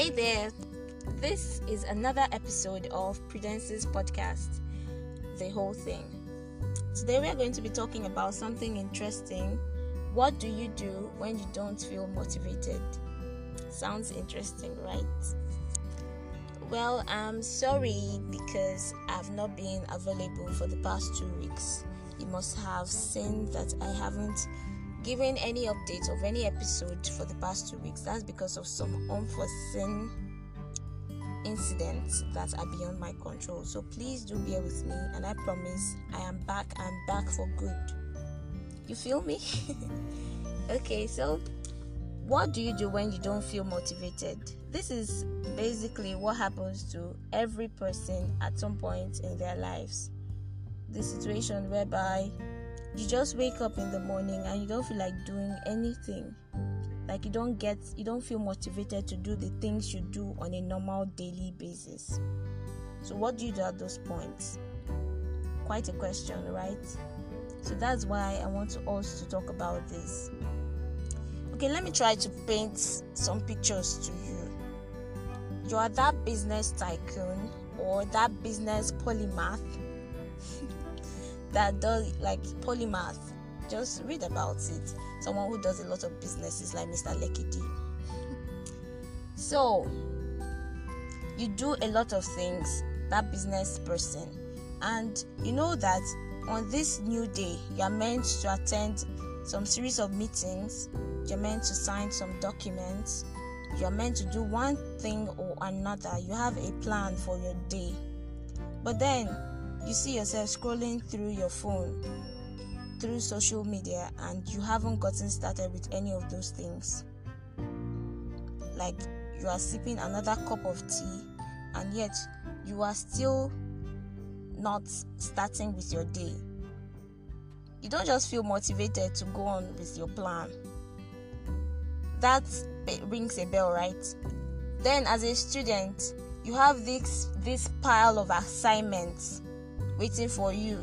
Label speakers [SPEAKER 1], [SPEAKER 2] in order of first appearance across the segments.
[SPEAKER 1] Hey there, this is another episode of Prudence's podcast, The Whole Thing. Today we are going to be talking about something interesting. What do you do when you don't feel motivated? Sounds interesting, right? Well, I'm sorry because I've not been available for the past two weeks. You must have seen that I haven't given any updates of any episode for the past two weeks. That's because of some unforeseen incidents that are beyond my control. So please do bear with me, and I promise I am back. I'm back for good. You feel me? okay, so what do you do when you don't feel motivated? This is basically what happens to every person at some point in their lives. The situation whereby you just wake up in the morning and you don't feel like doing anything. Like you don't get you don't feel motivated to do the things you do on a normal daily basis. So what do you do at those points? Quite a question right? So that's why i want us to talk about this. Okay let me try to paint some pictures to you. You are that business tycoon or that business polymath that does like polymath. Just read about it. Someone who does a lot of businesses like Mr. Lekidi. so you do a lot of things, that business person, and you know that on this new day you are meant to attend some series of meetings, you're meant to sign some documents, you're meant to do one thing or another. You have a plan for your day. But then you see yourself scrolling through your phone, through social media, and you haven't gotten started with any of those things. Like you are sipping another cup of tea, and yet you are still not starting with your day. You don't just feel motivated to go on with your plan. That rings a bell, right? Then, as a student, you have this this pile of assignments waiting for you.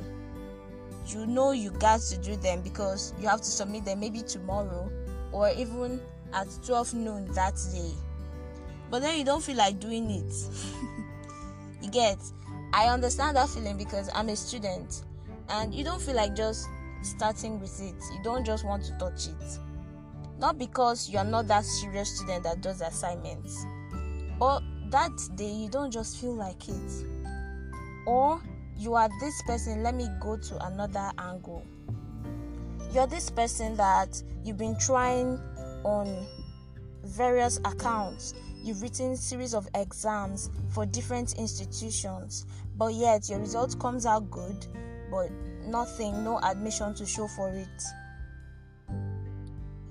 [SPEAKER 1] You know you got to do them because you have to submit them maybe tomorrow or even at 12 noon that day. But then you don't feel like doing it. you get I understand that feeling because I'm a student and you don't feel like just starting with it. You don't just want to touch it. Not because you are not that serious student that does assignments. But that day you don't just feel like it. Or you are this person let me go to another angle. You're this person that you've been trying on various accounts. You've written series of exams for different institutions but yet your result comes out good but nothing no admission to show for it.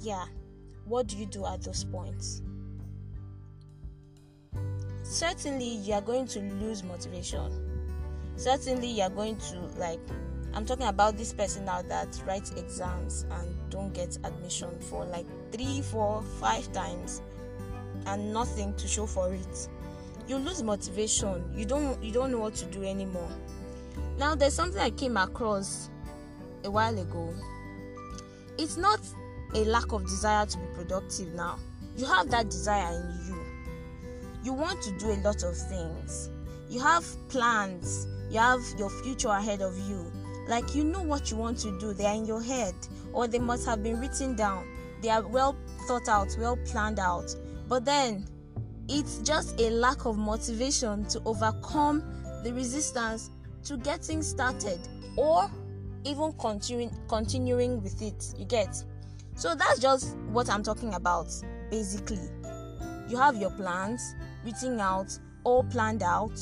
[SPEAKER 1] Yeah what do you do at those points? Certainly you are going to lose motivation certainly you're going to like i'm talking about this person now that writes exams and don't get admission for like three four five times and nothing to show for it. You lose motivation. You don't you don't know what to do anymore. Now there's something i came across a while ago. It's not a lack of desire to be productive now. You have that desire in you. You want to do a lot of things. You have plans you have your future ahead of you. Like you know what you want to do. They are in your head. Or they must have been written down. They are well thought out well planned out. But then it's just a lack of motivation to overcome the resistance to getting started or even continuing continuing with it. You get? So that's just what i'm talking about basically. You have your plans written out all planned out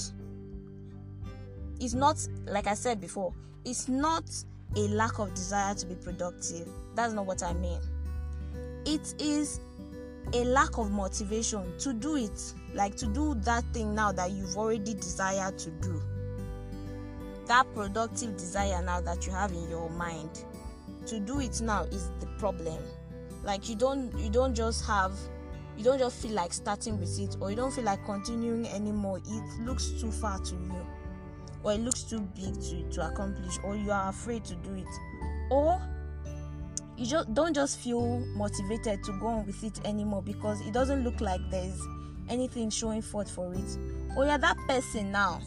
[SPEAKER 1] it's not like I said before, it's not a lack of desire to be productive. That's not what I mean. It is a lack of motivation to do it, like to do that thing now that you've already desired to do. That productive desire now that you have in your mind. To do it now is the problem. Like you don't you don't just have you don't just feel like starting with it or you don't feel like continuing anymore. It looks too far to you or it looks too big to, to accomplish or you are afraid to do it or you just don't just feel motivated to go on with it anymore because it doesn't look like there's anything showing forth for it. Or you're that person now.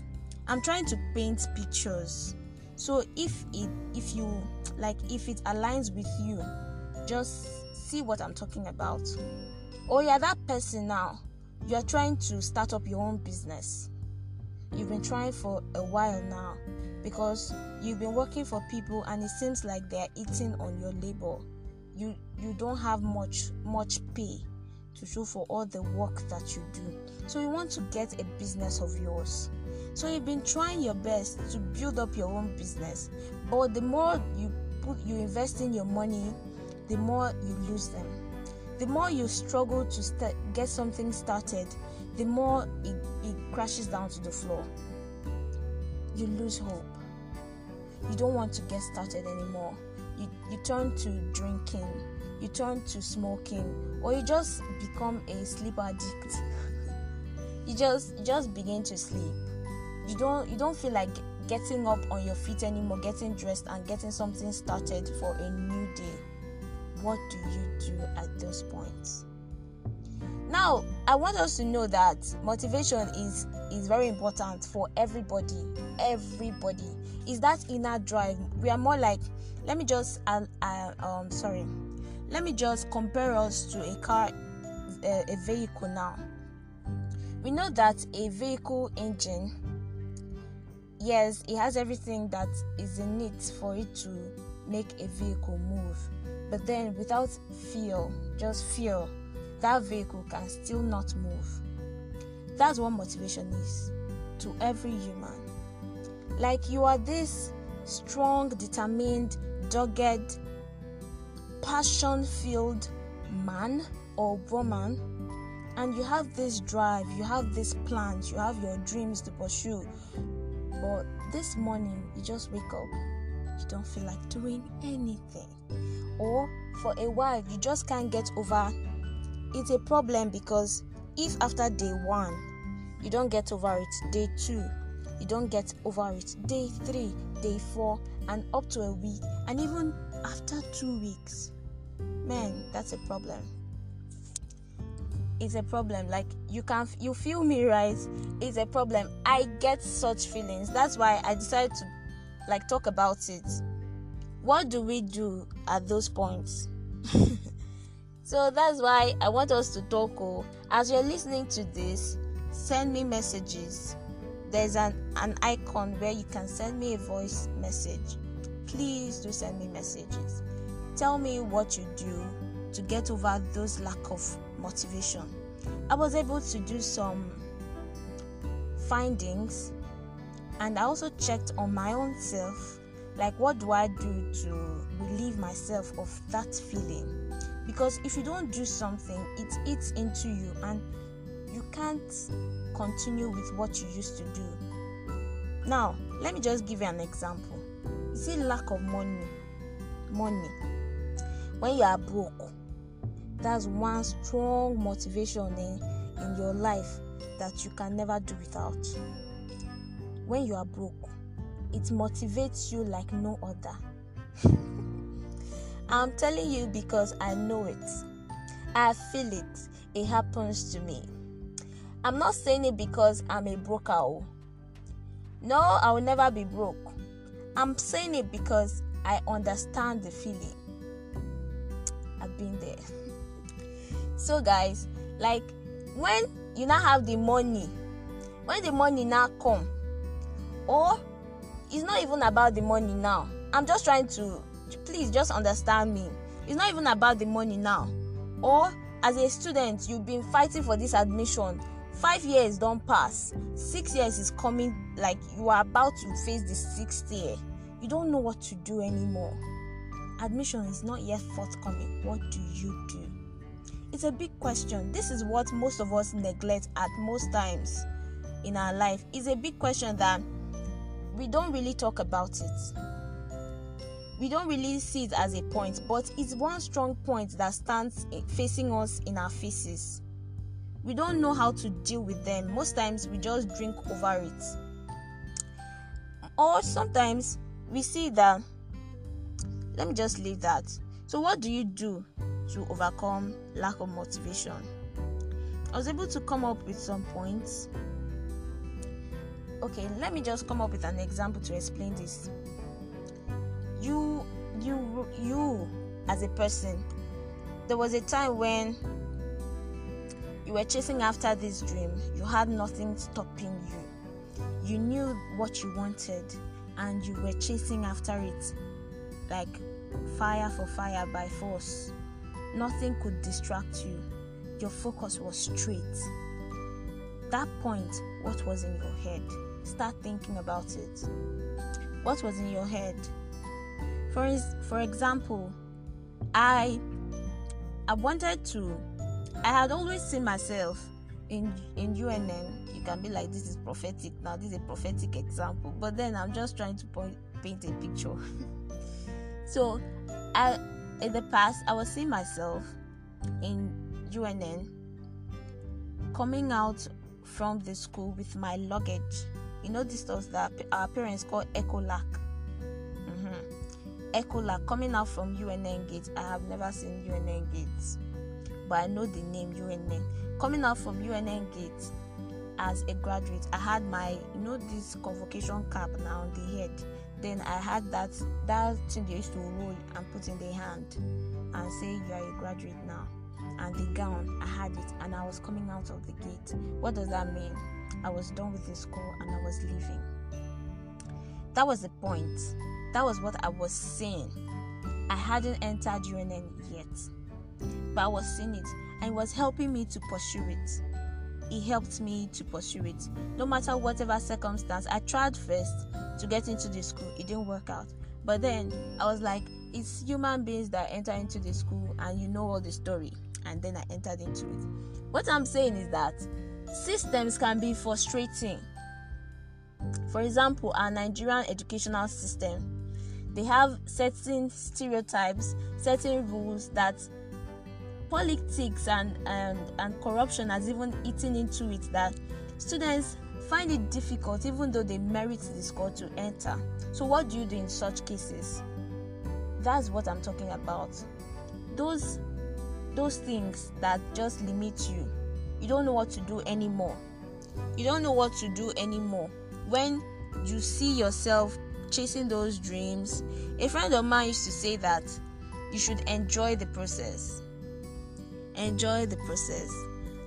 [SPEAKER 1] I'm trying to paint pictures. So if it if you like if it aligns with you just see what i'm talking about. Oh yeah that person now. You're trying to start up your own business you've been trying for a while now because you've been working for people and it seems like they're eating on your labor. You you don't have much much pay to show for all the work that you do. So you want to get a business of yours. So you've been trying your best to build up your own business but the more you put you invest in your money the more you lose them. The more you struggle to start, get something started the more it, it crashes down to the floor you lose hope. You don't want to get started anymore. You, you turn to drinking. You turn to smoking. Or you just become a sleep addict. You just you just begin to sleep. You don't you don't feel like getting up on your feet anymore getting dressed and getting something started for a new day. What do you do at those points now i want us to know that motivation is is very important for everybody everybody. Is that inner drive. We are more like let me just uh, uh, um sorry. Let me just compare us to a car a, a vehicle now. We know that a vehicle engine yes it has everything that is in it for it to make a vehicle move. But then without fuel just fuel that vehicle can still not move. That's what motivation is to every human. Like you are this strong determined dogged passion filled man or woman and you have this drive you have these plans you have your dreams to pursue. But this morning you just wake up you don't feel like doing anything. Or for a while you just can't get over it's a problem because if after day one you don't get over it day two you don't get over it day three day four and up to a week and even after two weeks man that's a problem. It's a problem. Like you can you feel me right? It's a problem. I get such feelings. That's why i decided to like talk about it. What do we do at those points so that's why i want us to talk oh as you're listening to this send me messages. There's an, an icon where you can send me a voice message. Please do send me messages. Tell me what you do to get over those lack of motivation. I was able to do some findings and i also checked on my own self. Like what do i do to relieve myself of that feeling because if you don't do something it eats into you and you can't continue with what you used to do. Now let me just give you an example. You see lack of money? Money. When you are broke that's one strong motivation in, in your life that you can never do without. When you are broke it motivates you like no other i'm telling you because i know it i feel it it happens to me i'm not saying it because i'm a broker oh. no i will never be broke i'm saying it because i understand the feeling I've been there. so, guys, like when you now have the money, when the money now come, or it's not even about the money now. I'm just trying to please just understand me. It's not even about the money now. Or as a student, you've been fighting for this admission. Five years don't pass. Six years is coming, like you are about to face the sixth year. You don't know what to do anymore admission is not yet forthcoming, what do you do? It's a big question. This is what most of us neglect at most times in our life. It's a big question that we don't really talk about it. We don't really see it as a point, but it's one strong point that stands eh, facing us in our faces. We don't know how to deal with them. Most times we just drink over it. Or sometimes we see that let me just leave that. So, what do you do to overcome lack of motivation? I was able to come up with some points. Okay, let me just come up with an example to explain this. You, you, you, as a person, there was a time when you were chasing after this dream. You had nothing stopping you. You knew what you wanted, and you were chasing after it like fire for fire by force. Nothing could distract you. Your focus was straight. That point, what was in your head? Start thinking about it. What was in your head? For for example, I I wanted to I had always seen myself in in UNN. You can be like this is prophetic now. This is a prophetic example. But then I'm just trying to point, paint a picture. so I in the past I was seeing myself in UNN coming out from the school with my luggage. You know this stuff that our parents call Ecolac. Coming out from UNN gate. I have never seen UNN gates, but I know the name UNN. Coming out from UNN gate as a graduate, I had my you know this convocation cap now on the head then I had that that thing they used to roll and put in the hand and say you are a graduate now. And the gown, I had it and I was coming out of the gate. What does that mean? I was done with the school and I was leaving. That was the point. That was what I was seeing. I hadn't entered UNN yet, but I was seeing it and it was helping me to pursue it. It helped me to pursue it. No matter whatever circumstance, I tried first to get into the school. It didn't work out. But then I was like, it's human beings that enter into the school and you know all the story. And then I entered into it. What I'm saying is that systems can be frustrating. For example, our Nigerian educational system, they have certain stereotypes, certain rules that politics and, and, and corruption has even eaten into it that students find it difficult even though they merit the score to enter. So, what do you do in such cases? That's what I'm talking about. Those those things that just limit you. You don't know what to do anymore. You don't know what to do anymore. When you see yourself chasing those dreams, a friend of mine used to say that you should enjoy the process. Enjoy the process.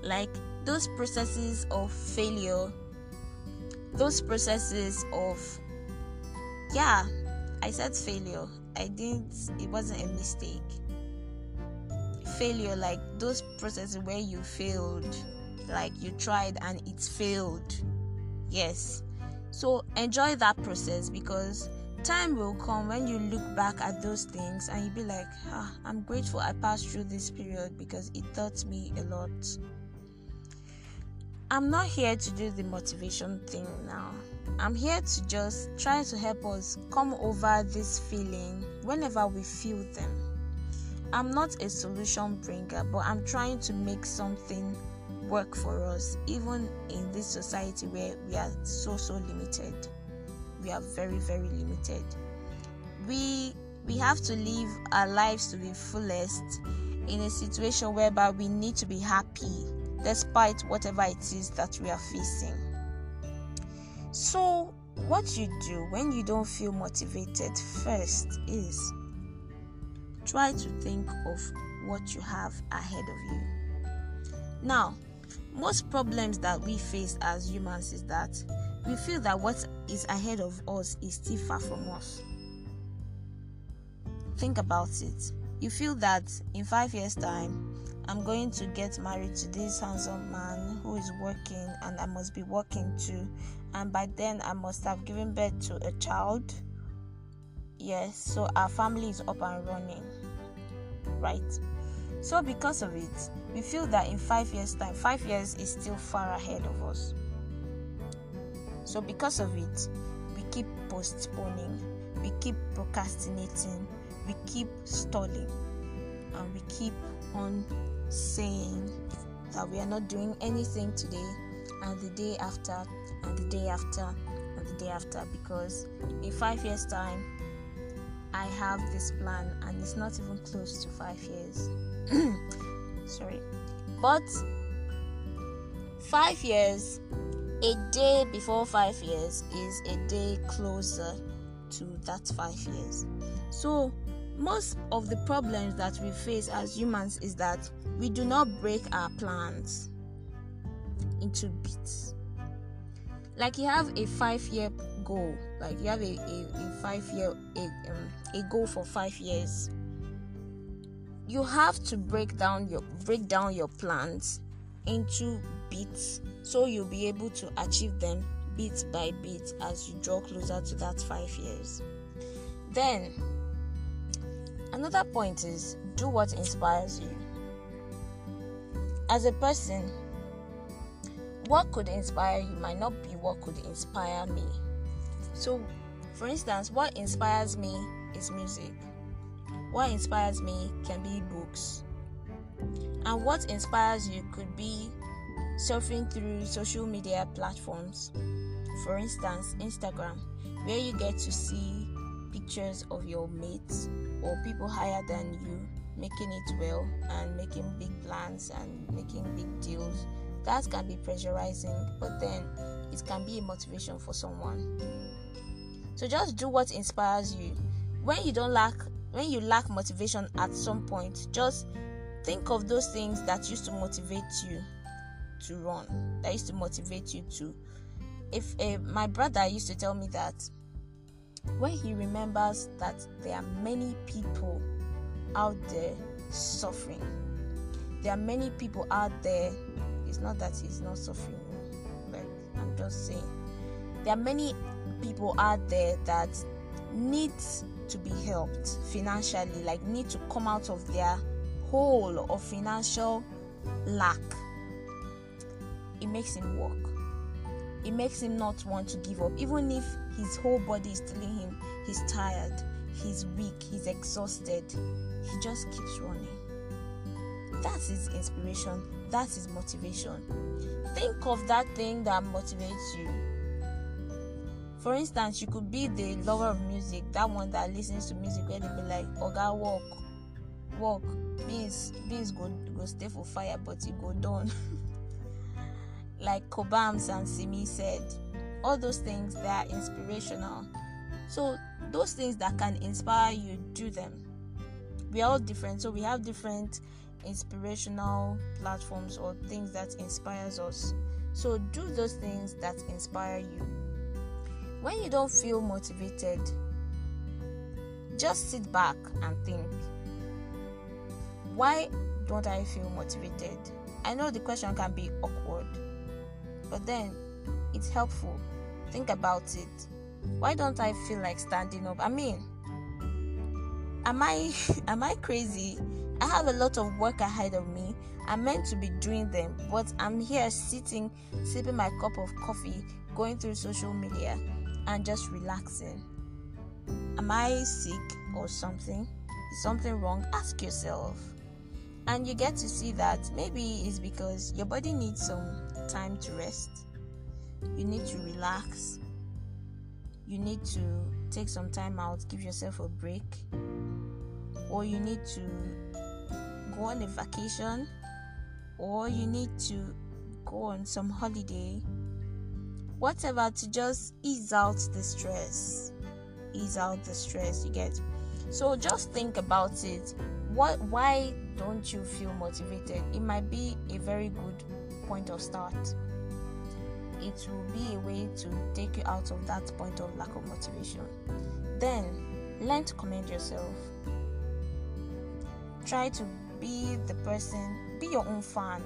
[SPEAKER 1] Like those processes of failure those processes of yeah i said failure. I didn't it wasn't a mistake. Failure like those processes where you failed. Like you tried and it failed. Yes so enjoy that process because time will come when you look back at those things and you'll be like ah, i'm grateful i passed through this period because it taught me a lot I'm not here to do the motivation thing now. I'm here to just try to help us come over this feeling whenever we feel them. I'm not a solution bringer, but I'm trying to make something work for us, even in this society where we are so so limited. We are very very limited. We we have to live our lives to the fullest in a situation whereby we need to be happy despite whatever it is that we are facing. So, what you do when you don't feel motivated first is try to think of what you have ahead of you. Now, most problems that we face as humans is that we feel that what is ahead of us is still far from us. Think about it. You feel that in five years' time, I'm going to get married to this handsome man who is working and I must be working too. And by then, I must have given birth to a child. Yes, so our family is up and running. Right? So, because of it, we feel that in five years' time, five years is still far ahead of us. So, because of it, we keep postponing, we keep procrastinating, we keep stalling, and we keep on saying that we are not doing anything today and the day after and the day after and the day after because in five years time i have this plan and it's not even close to five years sorry but five years, a day before five years is a day closer to that five years. So, most of the problems that we face as humans is that we do not break our plans into bits. Like you have a five year goal, like you have a, a, a five year a, um, a goal for five years. You have to break down your break down your plans into bits so you'll be able to achieve them bit by bit as you draw closer to that five years. Then, another point is do what inspires you. As a person, what could inspire you might not be what could inspire me. So, for instance, what inspires me is music. What inspires me can be books. And what inspires you could be surfing through social media platforms. For instance, Instagram, where you get to see pictures of your mates or people higher than you making it well and making big plans and making big deals. That can be pressurizing, but then it can be a motivation for someone. So just do what inspires you. When you don't lack when you lack motivation at some point, just think of those things that used to motivate you to run, that used to motivate you to. If uh, my brother used to tell me that when he remembers that there are many people out there suffering, there are many people out there. It's not that he's not suffering, Just saying, there are many people out there that need to be helped financially, like need to come out of their hole of financial lack it makes him work. It makes him not want to give up, even if his whole body is telling him he's tired, he's weak, he's exhausted. He just keeps running. That's his inspiration, that's motivation. Think of that thing that motivates you. For instance, you could be the lover of music, that one that listens to music where they be like, Oga, walk, walk, beans, beans go, go stay for fire, but you go down. like Cobhams and Simi said, all those things they are inspirational. So those things that can inspire you, do them. We are all different, so we have different inspirational platforms or things that inspires us. So do those things that inspire you. When you don't feel motivated, just sit back and think. Why don't I feel motivated? I know the question can be awkward but then it's helpful. Think about it. Why don't I feel like standing up? I mean, am I am I crazy? I have a lot of work ahead of me. I'm meant to be doing them, but I'm here sitting, sipping my cup of coffee, going through social media, and just relaxing. Am I sick or something? Is something wrong? Ask yourself. And you get to see that maybe it's because your body needs some time to rest. You need to relax. You need to take some time out, give yourself a break. Or you need to go on a vacation. Or you need to go on some holiday. Whatever to just ease out the stress. Ease out the stress you get. So just think about it. What why don't you feel motivated? It might be a very good point of start. It will be a way to take you out of that point of lack of motivation. Then, learn to commend yourself. Try to be the person, be your own fan.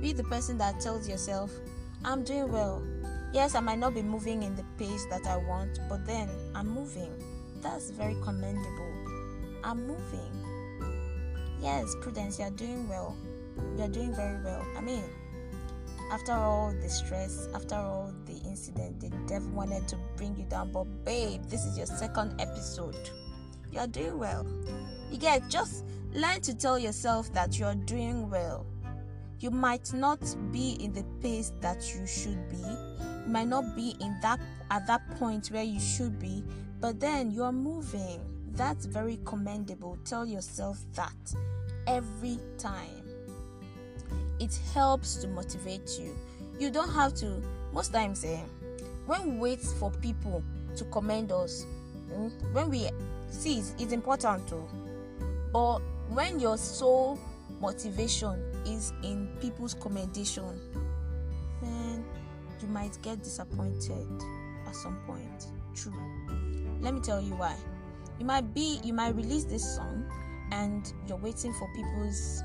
[SPEAKER 1] Be the person that tells yourself, I'm doing well. Yes, I might not be moving in the pace that I want, but then I'm moving. That's very commendable. I'm moving. Yes, Prudence, you're doing well you're doing very well. I mean, after all the stress, after all the incident, the devil wanted to bring you down, but babe, this is your second episode. You're doing well. You get just learn to tell yourself that you're doing well. You might not be in the pace that you should be. You might not be in that at that point where you should be, but then you're moving. That's very commendable. Tell yourself that every time it helps to motivate you. You don't have to, most times, eh, when we wait for people to commend us, mm, when we see it's, it's important to, but when your sole motivation is in people's commendation, then you might get disappointed at some point. True. Let me tell you why. You might be, you might release this song and you're waiting for people's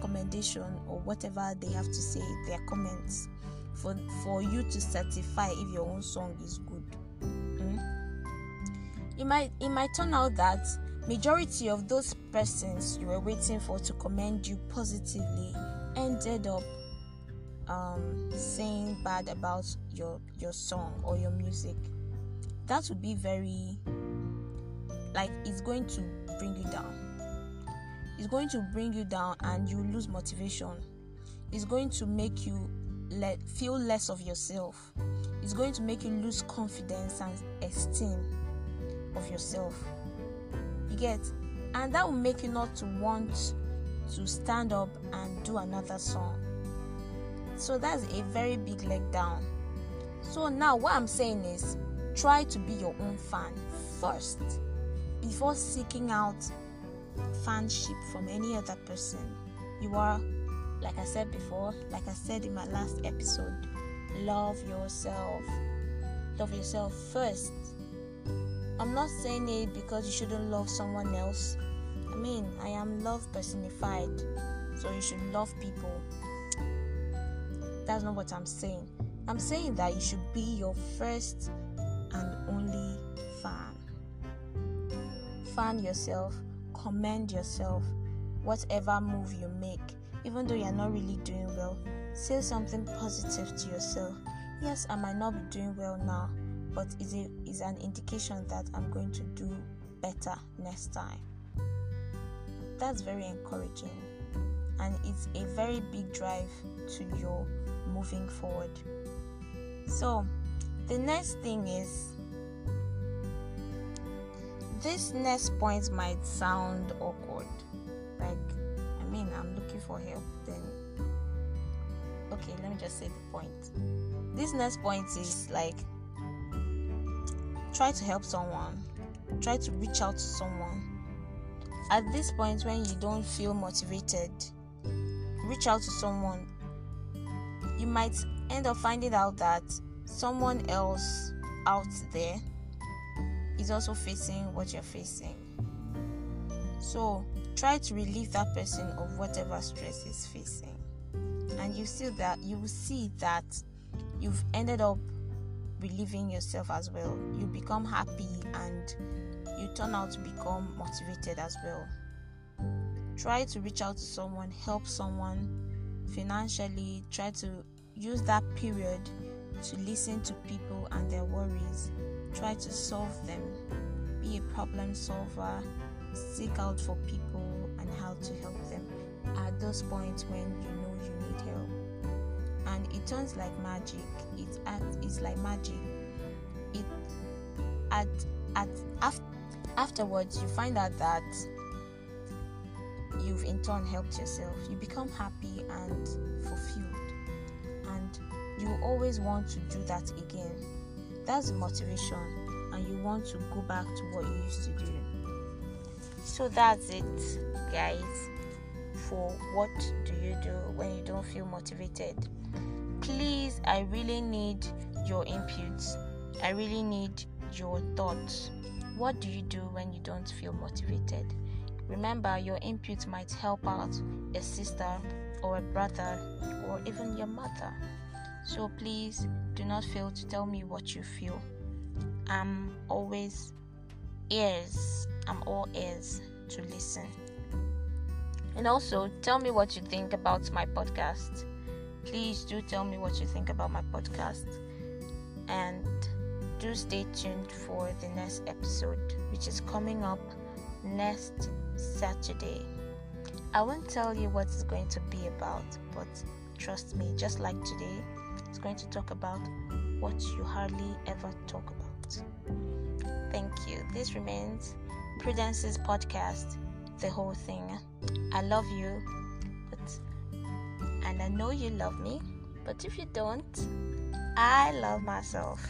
[SPEAKER 1] commendation or whatever they have to say, their comments, for for you to certify if your own song is good. Mm? It might it might turn out that majority of those persons you were waiting for to commend you positively ended up um, saying bad about your your song or your music. That would be very like it's going to bring you down it's going to bring you down and you lose motivation. It's going to make you let feel less of yourself. It's going to make you lose confidence and esteem of yourself. You get? And that will make you not to want to stand up and do another song. So that's a very big leg down. So now what i'm saying is try to be your own fan first before seeking out fanship from any other person. You are, like I said before, like I said in my last episode, love yourself. Love yourself first. I'm not saying it because you shouldn't love someone else. I mean, I am love personified, so you should love people. That's not what I'm saying. I'm saying that you should be your first and only fan. Fan yourself commend yourself, whatever move you make, even though you're not really doing well. Say something positive to yourself. Yes, I might not be doing well now, but it's, it's an indication that I'm going to do better next time. That's very encouraging, and it's a very big drive to your moving forward. So, the next thing is this next point might sound awkward. Like, I mean, I'm looking for help, then. Okay, let me just say the point. This next point is like, try to help someone, try to reach out to someone. At this point, when you don't feel motivated, reach out to someone. You might end up finding out that someone else out there is also facing what you're facing. So try to relieve that person of whatever stress he's facing. And you see that you will see that you've ended up relieving yourself as well. You become happy and you turn out to become motivated as well. Try to reach out to someone, help someone financially, try to use that period to listen to people and their worries try to solve them. Be a problem solver. Seek out for people and how to help them at those points when you know you need help. And it turns like magic. It is like magic. It at at af- afterwards you find out that you've in turn helped yourself. You become happy and fulfilled, and you always want to do that again that's motivation and you want to go back to what you used to do. So that's it guys for what do you do when you don't feel motivated? Please i really need your inputs i really need your thoughts. What do you do when you don't feel motivated? Remember your input might help out a sister or a brother or even your mother so please do not fail to tell me what you feel. I'm always ears. I'm all ears to listen. And also tell me what you think about my podcast. Please do tell me what you think about my podcast. And do stay tuned for the next episode, which is coming up next Saturday. I won't tell you what it's going to be about, but trust me, just like today, is going to talk about what you hardly ever talk about. Thank you. This remains Prudence's podcast, the whole thing. I love you, but and I know you love me, but if you don't, I love myself.